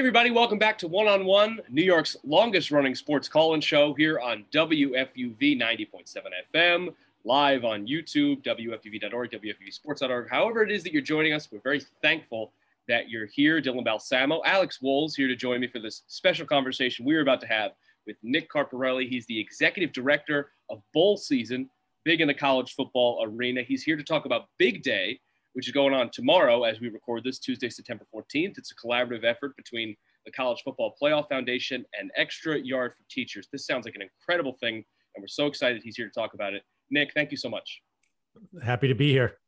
everybody, welcome back to One on One, New York's longest running sports call in show here on WFUV 90.7 FM, live on YouTube, WFUV.org, WFUVSports.org. However, it is that you're joining us, we're very thankful that you're here. Dylan Balsamo, Alex Wool's here to join me for this special conversation we are about to have with Nick Carparelli. He's the executive director of Bowl Season, big in the college football arena. He's here to talk about Big Day which is going on tomorrow as we record this Tuesday, September 14th. It's a collaborative effort between the College Football Playoff Foundation and Extra Yard for Teachers. This sounds like an incredible thing, and we're so excited he's here to talk about it. Nick, thank you so much. Happy to be here.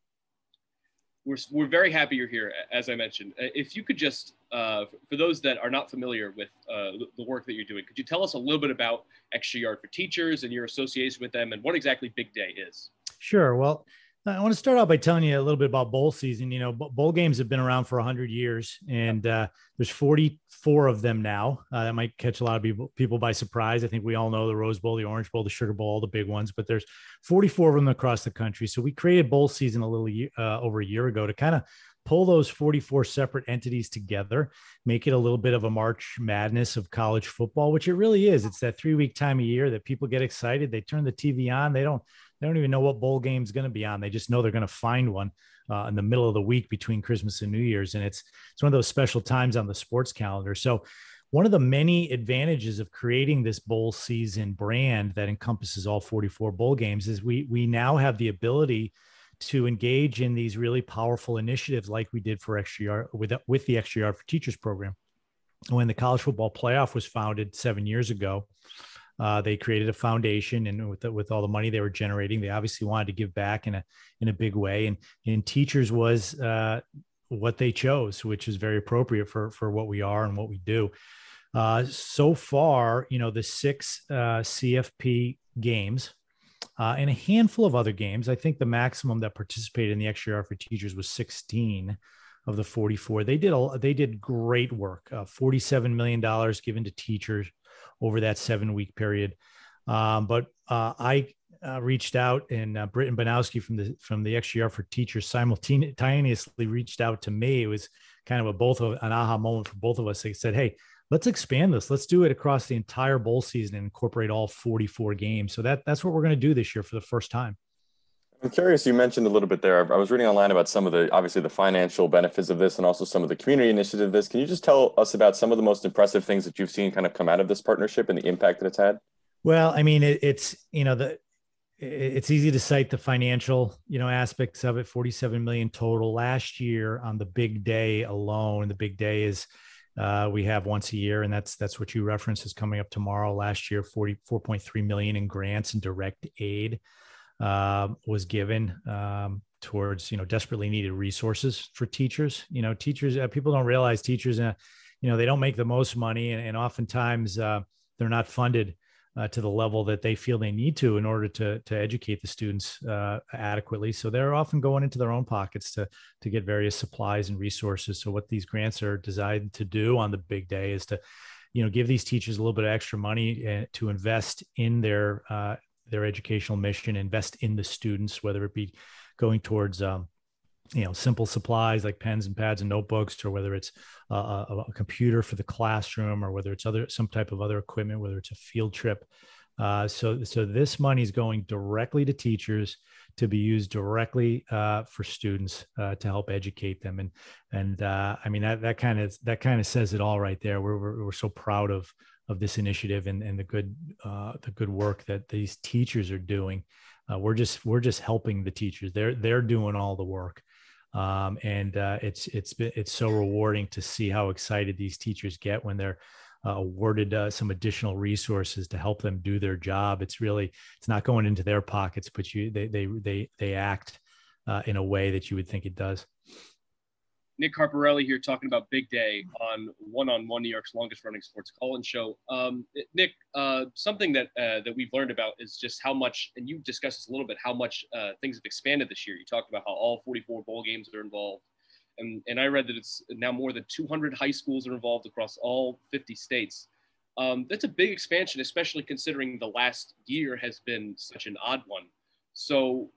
We're, we're very happy you're here, as I mentioned. Uh, if you could just, uh, for those that are not familiar with uh, the work that you're doing, could you tell us a little bit about Extra Yard for Teachers and your association with them and what exactly Big Day is? Sure. Well, I want to start out by telling you a little bit about bowl season. You know, bowl games have been around for 100 years, and uh, there's 44 of them now. Uh, that might catch a lot of people people by surprise. I think we all know the Rose Bowl, the Orange Bowl, the Sugar Bowl, all the big ones, but there's 44 of them across the country. So we created bowl season a little uh, over a year ago to kind of pull those 44 separate entities together, make it a little bit of a March madness of college football, which it really is. It's that three week time of year that people get excited. They turn the TV on. They don't they don't even know what bowl game is going to be on. They just know they're going to find one uh, in the middle of the week between Christmas and New Year's, and it's it's one of those special times on the sports calendar. So, one of the many advantages of creating this bowl season brand that encompasses all 44 bowl games is we we now have the ability to engage in these really powerful initiatives like we did for yard with with the yard for teachers program when the college football playoff was founded seven years ago uh, they created a foundation, and with the, with all the money they were generating, they obviously wanted to give back in a in a big way. And and teachers was uh, what they chose, which is very appropriate for for what we are and what we do. Uh, so far, you know, the six uh, CFP games uh, and a handful of other games. I think the maximum that participated in the yard for teachers was 16 of the 44. They did a, they did great work. Uh, 47 million dollars given to teachers over that seven week period. Um, but uh, I uh, reached out, and uh, Britton Banowsky from the from the Extra Yard for Teachers simultaneously reached out to me. It was kind of a both of an aha moment for both of us. They said, "Hey, let's expand this. Let's do it across the entire bowl season and incorporate all 44 games." So that that's what we're going to do this year for the first time. I'm curious. You mentioned a little bit there. I was reading online about some of the obviously the financial benefits of this, and also some of the community initiative of this. Can you just tell us about some of the most impressive things that you've seen kind of come out of this partnership and the impact that it's had? Well, I mean, it, it's you know the it's easy to cite the financial you know aspects of it 47 million total last year on the big day alone the big day is uh, we have once a year and that's that's what you reference is coming up tomorrow last year 44.3 million in grants and direct aid uh, was given um, towards you know desperately needed resources for teachers. You know, teachers uh, people don't realize teachers, uh, you know, they don't make the most money, and, and oftentimes uh, they're not funded. Uh, to the level that they feel they need to in order to to educate the students uh, adequately. So they're often going into their own pockets to to get various supplies and resources. So what these grants are designed to do on the big day is to, you know, give these teachers a little bit of extra money to invest in their their educational mission, invest in the students, whether it be going towards um, you know simple supplies like pens and pads and notebooks or whether it's a, a, a, computer for the classroom or whether it's other some type of other equipment whether it's a field trip. Uh, so so this money is going directly to teachers to be used directly uh, for students uh, to help educate them. And and uh, i mean that that kind of that kind of says it all right there. We're, we're, we're so proud of of this initiative and, and the good uh, the good work that these teachers are doing. Uh, we're just we're just helping the teachers. They're they're doing all the work, um, and uh, it's it's it's so rewarding to see how excited these teachers get when they're uh, awarded uh, some additional resources to help them do their job. It's really it's not going into their pockets, but you they they they they act uh, in a way that you would think it does. Nick Carparelli here talking about Big Day on One on One, New York's longest running sports call-in show. Um, Nick, uh, something that uh, that we've learned about is just how much, and you discussed this a little bit, how much uh, things have expanded this year. You talked about how all 44 bowl games are involved, and and I read that it's now more than 200 high schools are involved across all 50 states. Um, that's a big expansion, especially considering the last year has been such an odd one. So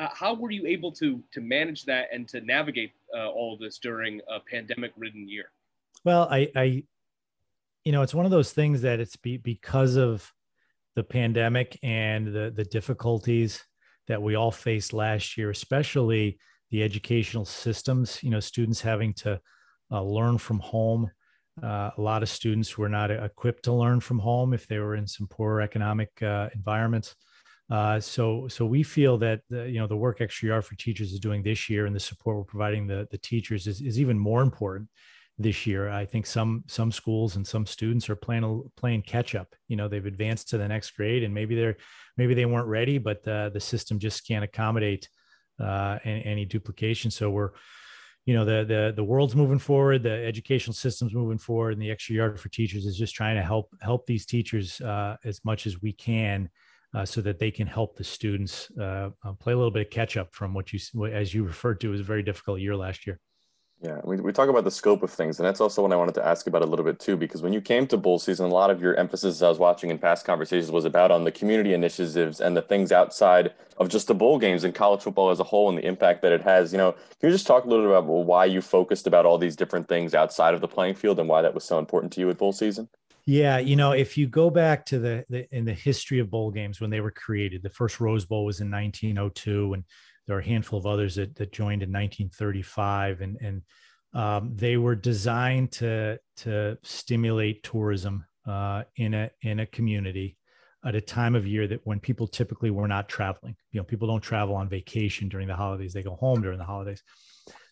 uh, how were you able to to manage that and to navigate uh, all of this during a pandemic ridden year Well, I, I, you know, it's one of those things that it's be, because of the pandemic and the the difficulties that we all faced last year, especially the educational systems. You know, students having to uh, learn from home. Uh, a lot of students were not equipped to learn from home if they were in some poor economic uh, environments. Uh, so, so we feel that the, you know the work Extra Yard for teachers is doing this year, and the support we're providing the the teachers is, is even more important this year. I think some some schools and some students are playing playing catch up. You know, they've advanced to the next grade, and maybe they're maybe they weren't ready, but uh, the system just can't accommodate uh, any, duplication. So we're you know the the the world's moving forward, the educational system's moving forward, and the extra yard for teachers is just trying to help help these teachers uh, as much as we can uh, so that they can help the students uh, uh, play a little bit of catch up from what you, as you referred to, was a very difficult year last year. Yeah, we, we talk about the scope of things, and that's also what I wanted to ask about a little bit too, because when you came to bowl season, a lot of your emphasis I was watching in past conversations was about on the community initiatives and the things outside of just the bowl games and college football as a whole and the impact that it has. You know, can you just talk a little bit about why you focused about all these different things outside of the playing field and why that was so important to you at bowl season? Yeah, you know, if you go back to the, the, in the history of bowl games when they were created, the first Rose Bowl was in 1902, and there are a handful of others that, that joined in 1935, and and um, they were designed to to stimulate tourism uh, in a in a community at a time of year that when people typically were not traveling. You know, people don't travel on vacation during the holidays; they go home during the holidays.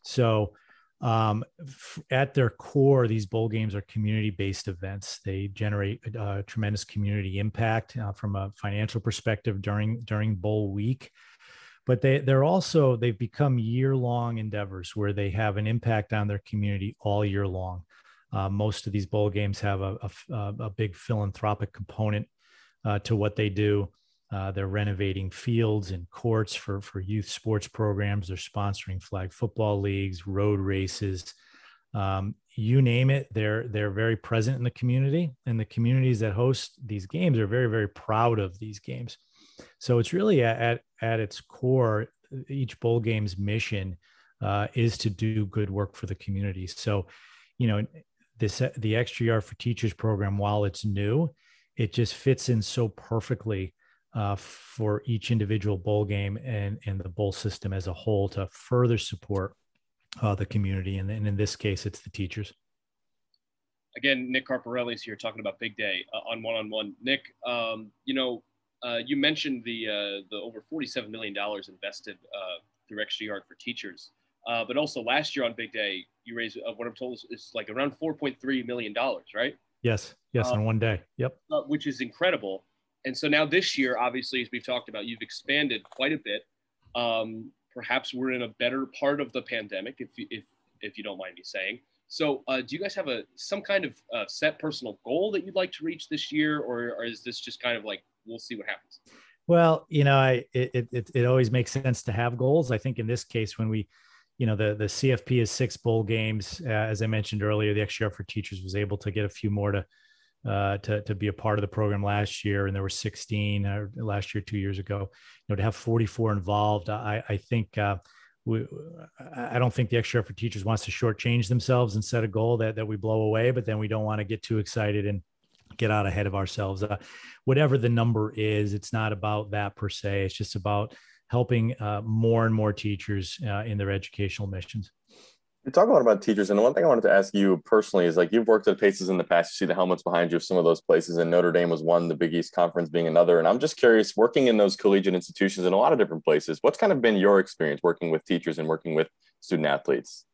So um, f- at their core, these bowl games are community based events. They generate uh, tremendous community impact uh, from a financial perspective during during bowl week. But they they're also they've become year long endeavors where they have an impact on their community all year long. Uh, most of these bowl games have a, a, a big philanthropic component uh, to what they do. Uh, they're renovating fields and courts for, for youth sports programs. They're sponsoring flag football leagues, road races, um, you name it. They're they're very present in the community, and the communities that host these games are very very proud of these games. So it's really at at, its core, each bowl game's mission uh, is to do good work for the community. So, you know, this the Extra Yard for Teachers program, while it's new, it just fits in so perfectly uh, for each individual bowl game and, and the bowl system as a whole to further support uh, the community. And, and, in this case, it's the teachers. Again, Nick Carparelli is here talking about Big Day uh, on one on one. Nick, um, you know, uh, you mentioned the uh, the over $47 million invested uh, through Extra Yard for teachers. but also last year on Big Day, you raised what I'm told is, is like around $4.3 million, right? Yes. Yes. on one day. Yep. which is incredible. And so now this year, obviously, as we've talked about, you've expanded quite a bit. Um, perhaps we're in a better part of the pandemic, if you, if if you don't mind me saying. So, uh, do you guys have a some kind of uh, set personal goal that you'd like to reach this year, or, or is this just kind of like we'll see what happens? Well, you know, I it, it it always makes sense to have goals. I think in this case, when we, you know, the the CFP is six bowl games, uh, as I mentioned earlier, the Extra Yard for teachers was able to get a few more to uh, to to be a part of the program last year, and there were 16 uh, last year, two years ago. You know, to have 44 involved, I I think. Uh, we, I don't think the Extra Yard for teachers wants to shortchange themselves and set a goal that that we blow away, but then we don't want to get too excited and get out ahead of ourselves. Uh, whatever the number is, it's not about that per se. It's just about helping uh, more and more teachers uh, in their educational missions. You talk a lot about teachers, and the one thing I wanted to ask you personally is like you've worked at Paces in the past. You see the helmets behind you of some of those places, and Notre Dame was one, the Big East Conference being another. And I'm just curious, working in those collegiate institutions in a lot of different places, what's kind of been your experience working with teachers and working with student athletes?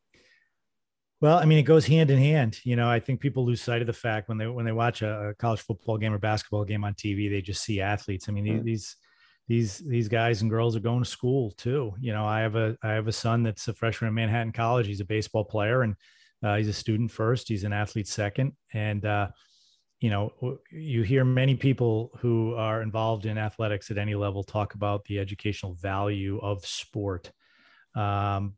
Well, I mean, it goes hand in hand. You know, I think people lose sight of the fact when they when they watch a, a college football game or basketball game on TV, they just see athletes. I mean, mm-hmm. these these these guys and girls are going to school too. You know, I have a I have a son that's a freshman at Manhattan College. He's a baseball player and uh, he's a student first. He's an athlete second, and uh, you know, you hear many people who are involved in athletics at any level talk about the educational value of sport. Um,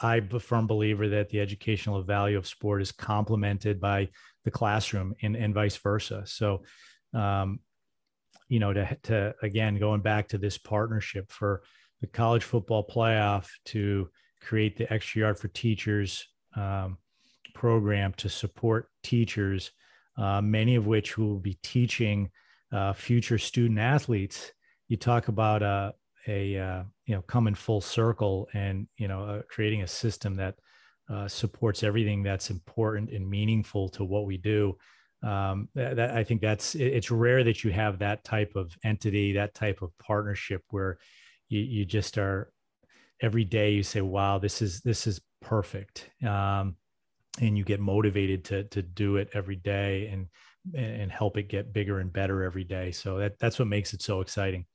I'm a firm believer that the educational value of sport is complemented by the classroom and, and vice versa. So, um, you know, to, to again, going back to this partnership for the college football playoff to create the extra yard for teachers um, program to support teachers, uh, many of which will be teaching uh, future student athletes. You talk about a, a uh, you know coming full circle and you know uh, creating a system that uh, supports everything that's important and meaningful to what we do. Um, that, that, I think that's it's rare that you have that type of entity, that type of partnership where you, you just are every day you say, wow, this is, this is perfect. Um, and you get motivated to, to do it every day and, and help it get bigger and better every day. So that, that's what makes it so exciting.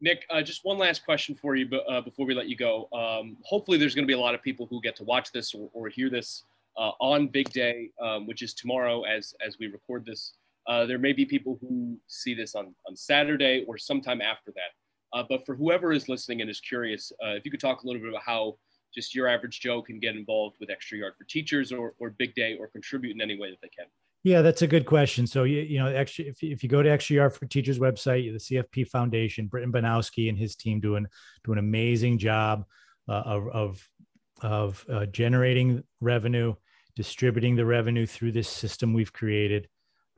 Nick, uh, just one last question for you uh, before we let you go. Um, hopefully, there's going to be a lot of people who get to watch this or, or hear this uh, on Big Day, um, which is tomorrow as as we record this. Uh, there may be people who see this on on Saturday or sometime after that. Uh, but for whoever is listening and is curious, uh, if you could talk a little bit about how just your average Joe can get involved with Extra Yard for Teachers or, or Big Day or contribute in any way that they can. Yeah, that's a good question. So you, you know, extra if, if you go to Extra Yard for Teachers website, the CFP Foundation, Britton Banowsky and his team doing do an amazing job uh, of of, of uh, generating revenue, distributing the revenue through this system we've created,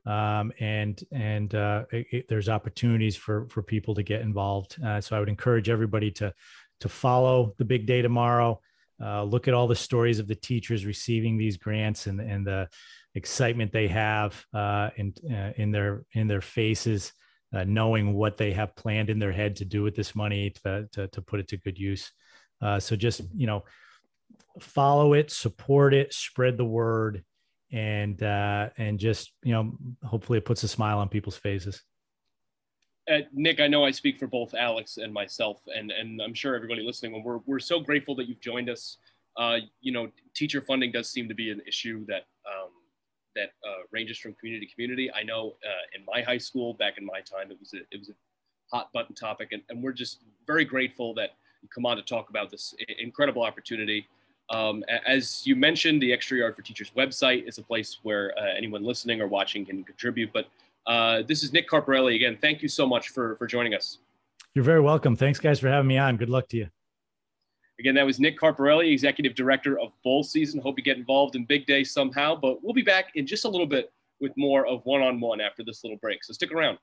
um, and and uh, it, there's opportunities for for people to get involved. Uh, so I would encourage everybody to to follow the big day tomorrow. Uh, look at all the stories of the teachers receiving these grants and and the excitement they have uh, in uh, in their in their faces, uh, knowing what they have planned in their head to do with this money to to, to put it to good use. so just you know, follow it, support it, spread the word and uh, and just you know hopefully it puts a smile on people's faces. Uh, Nick, I know I speak for both Alex and myself, and and I'm sure everybody listening. We're we're so grateful that you've joined us. Uh, you know, teacher funding does seem to be an issue that um, that uh, ranges from community to community. I know uh, in my high school back in my time, it was a, it was a hot button topic, and, and we're just very grateful that you come on to talk about this incredible opportunity. Um, as you mentioned, the Extra Yard for Teachers website is a place where uh, anyone listening or watching can contribute. But uh, this is Nick Carparelli again. Thank you so much for, for joining us. You're very welcome. Thanks, guys, for having me on. Good luck to you. Again, that was Nick Carparelli, Executive Director of Bowl Season. Hope you get involved in Big Day somehow. But we'll be back in just a little bit with more of one on one after this little break. So stick around.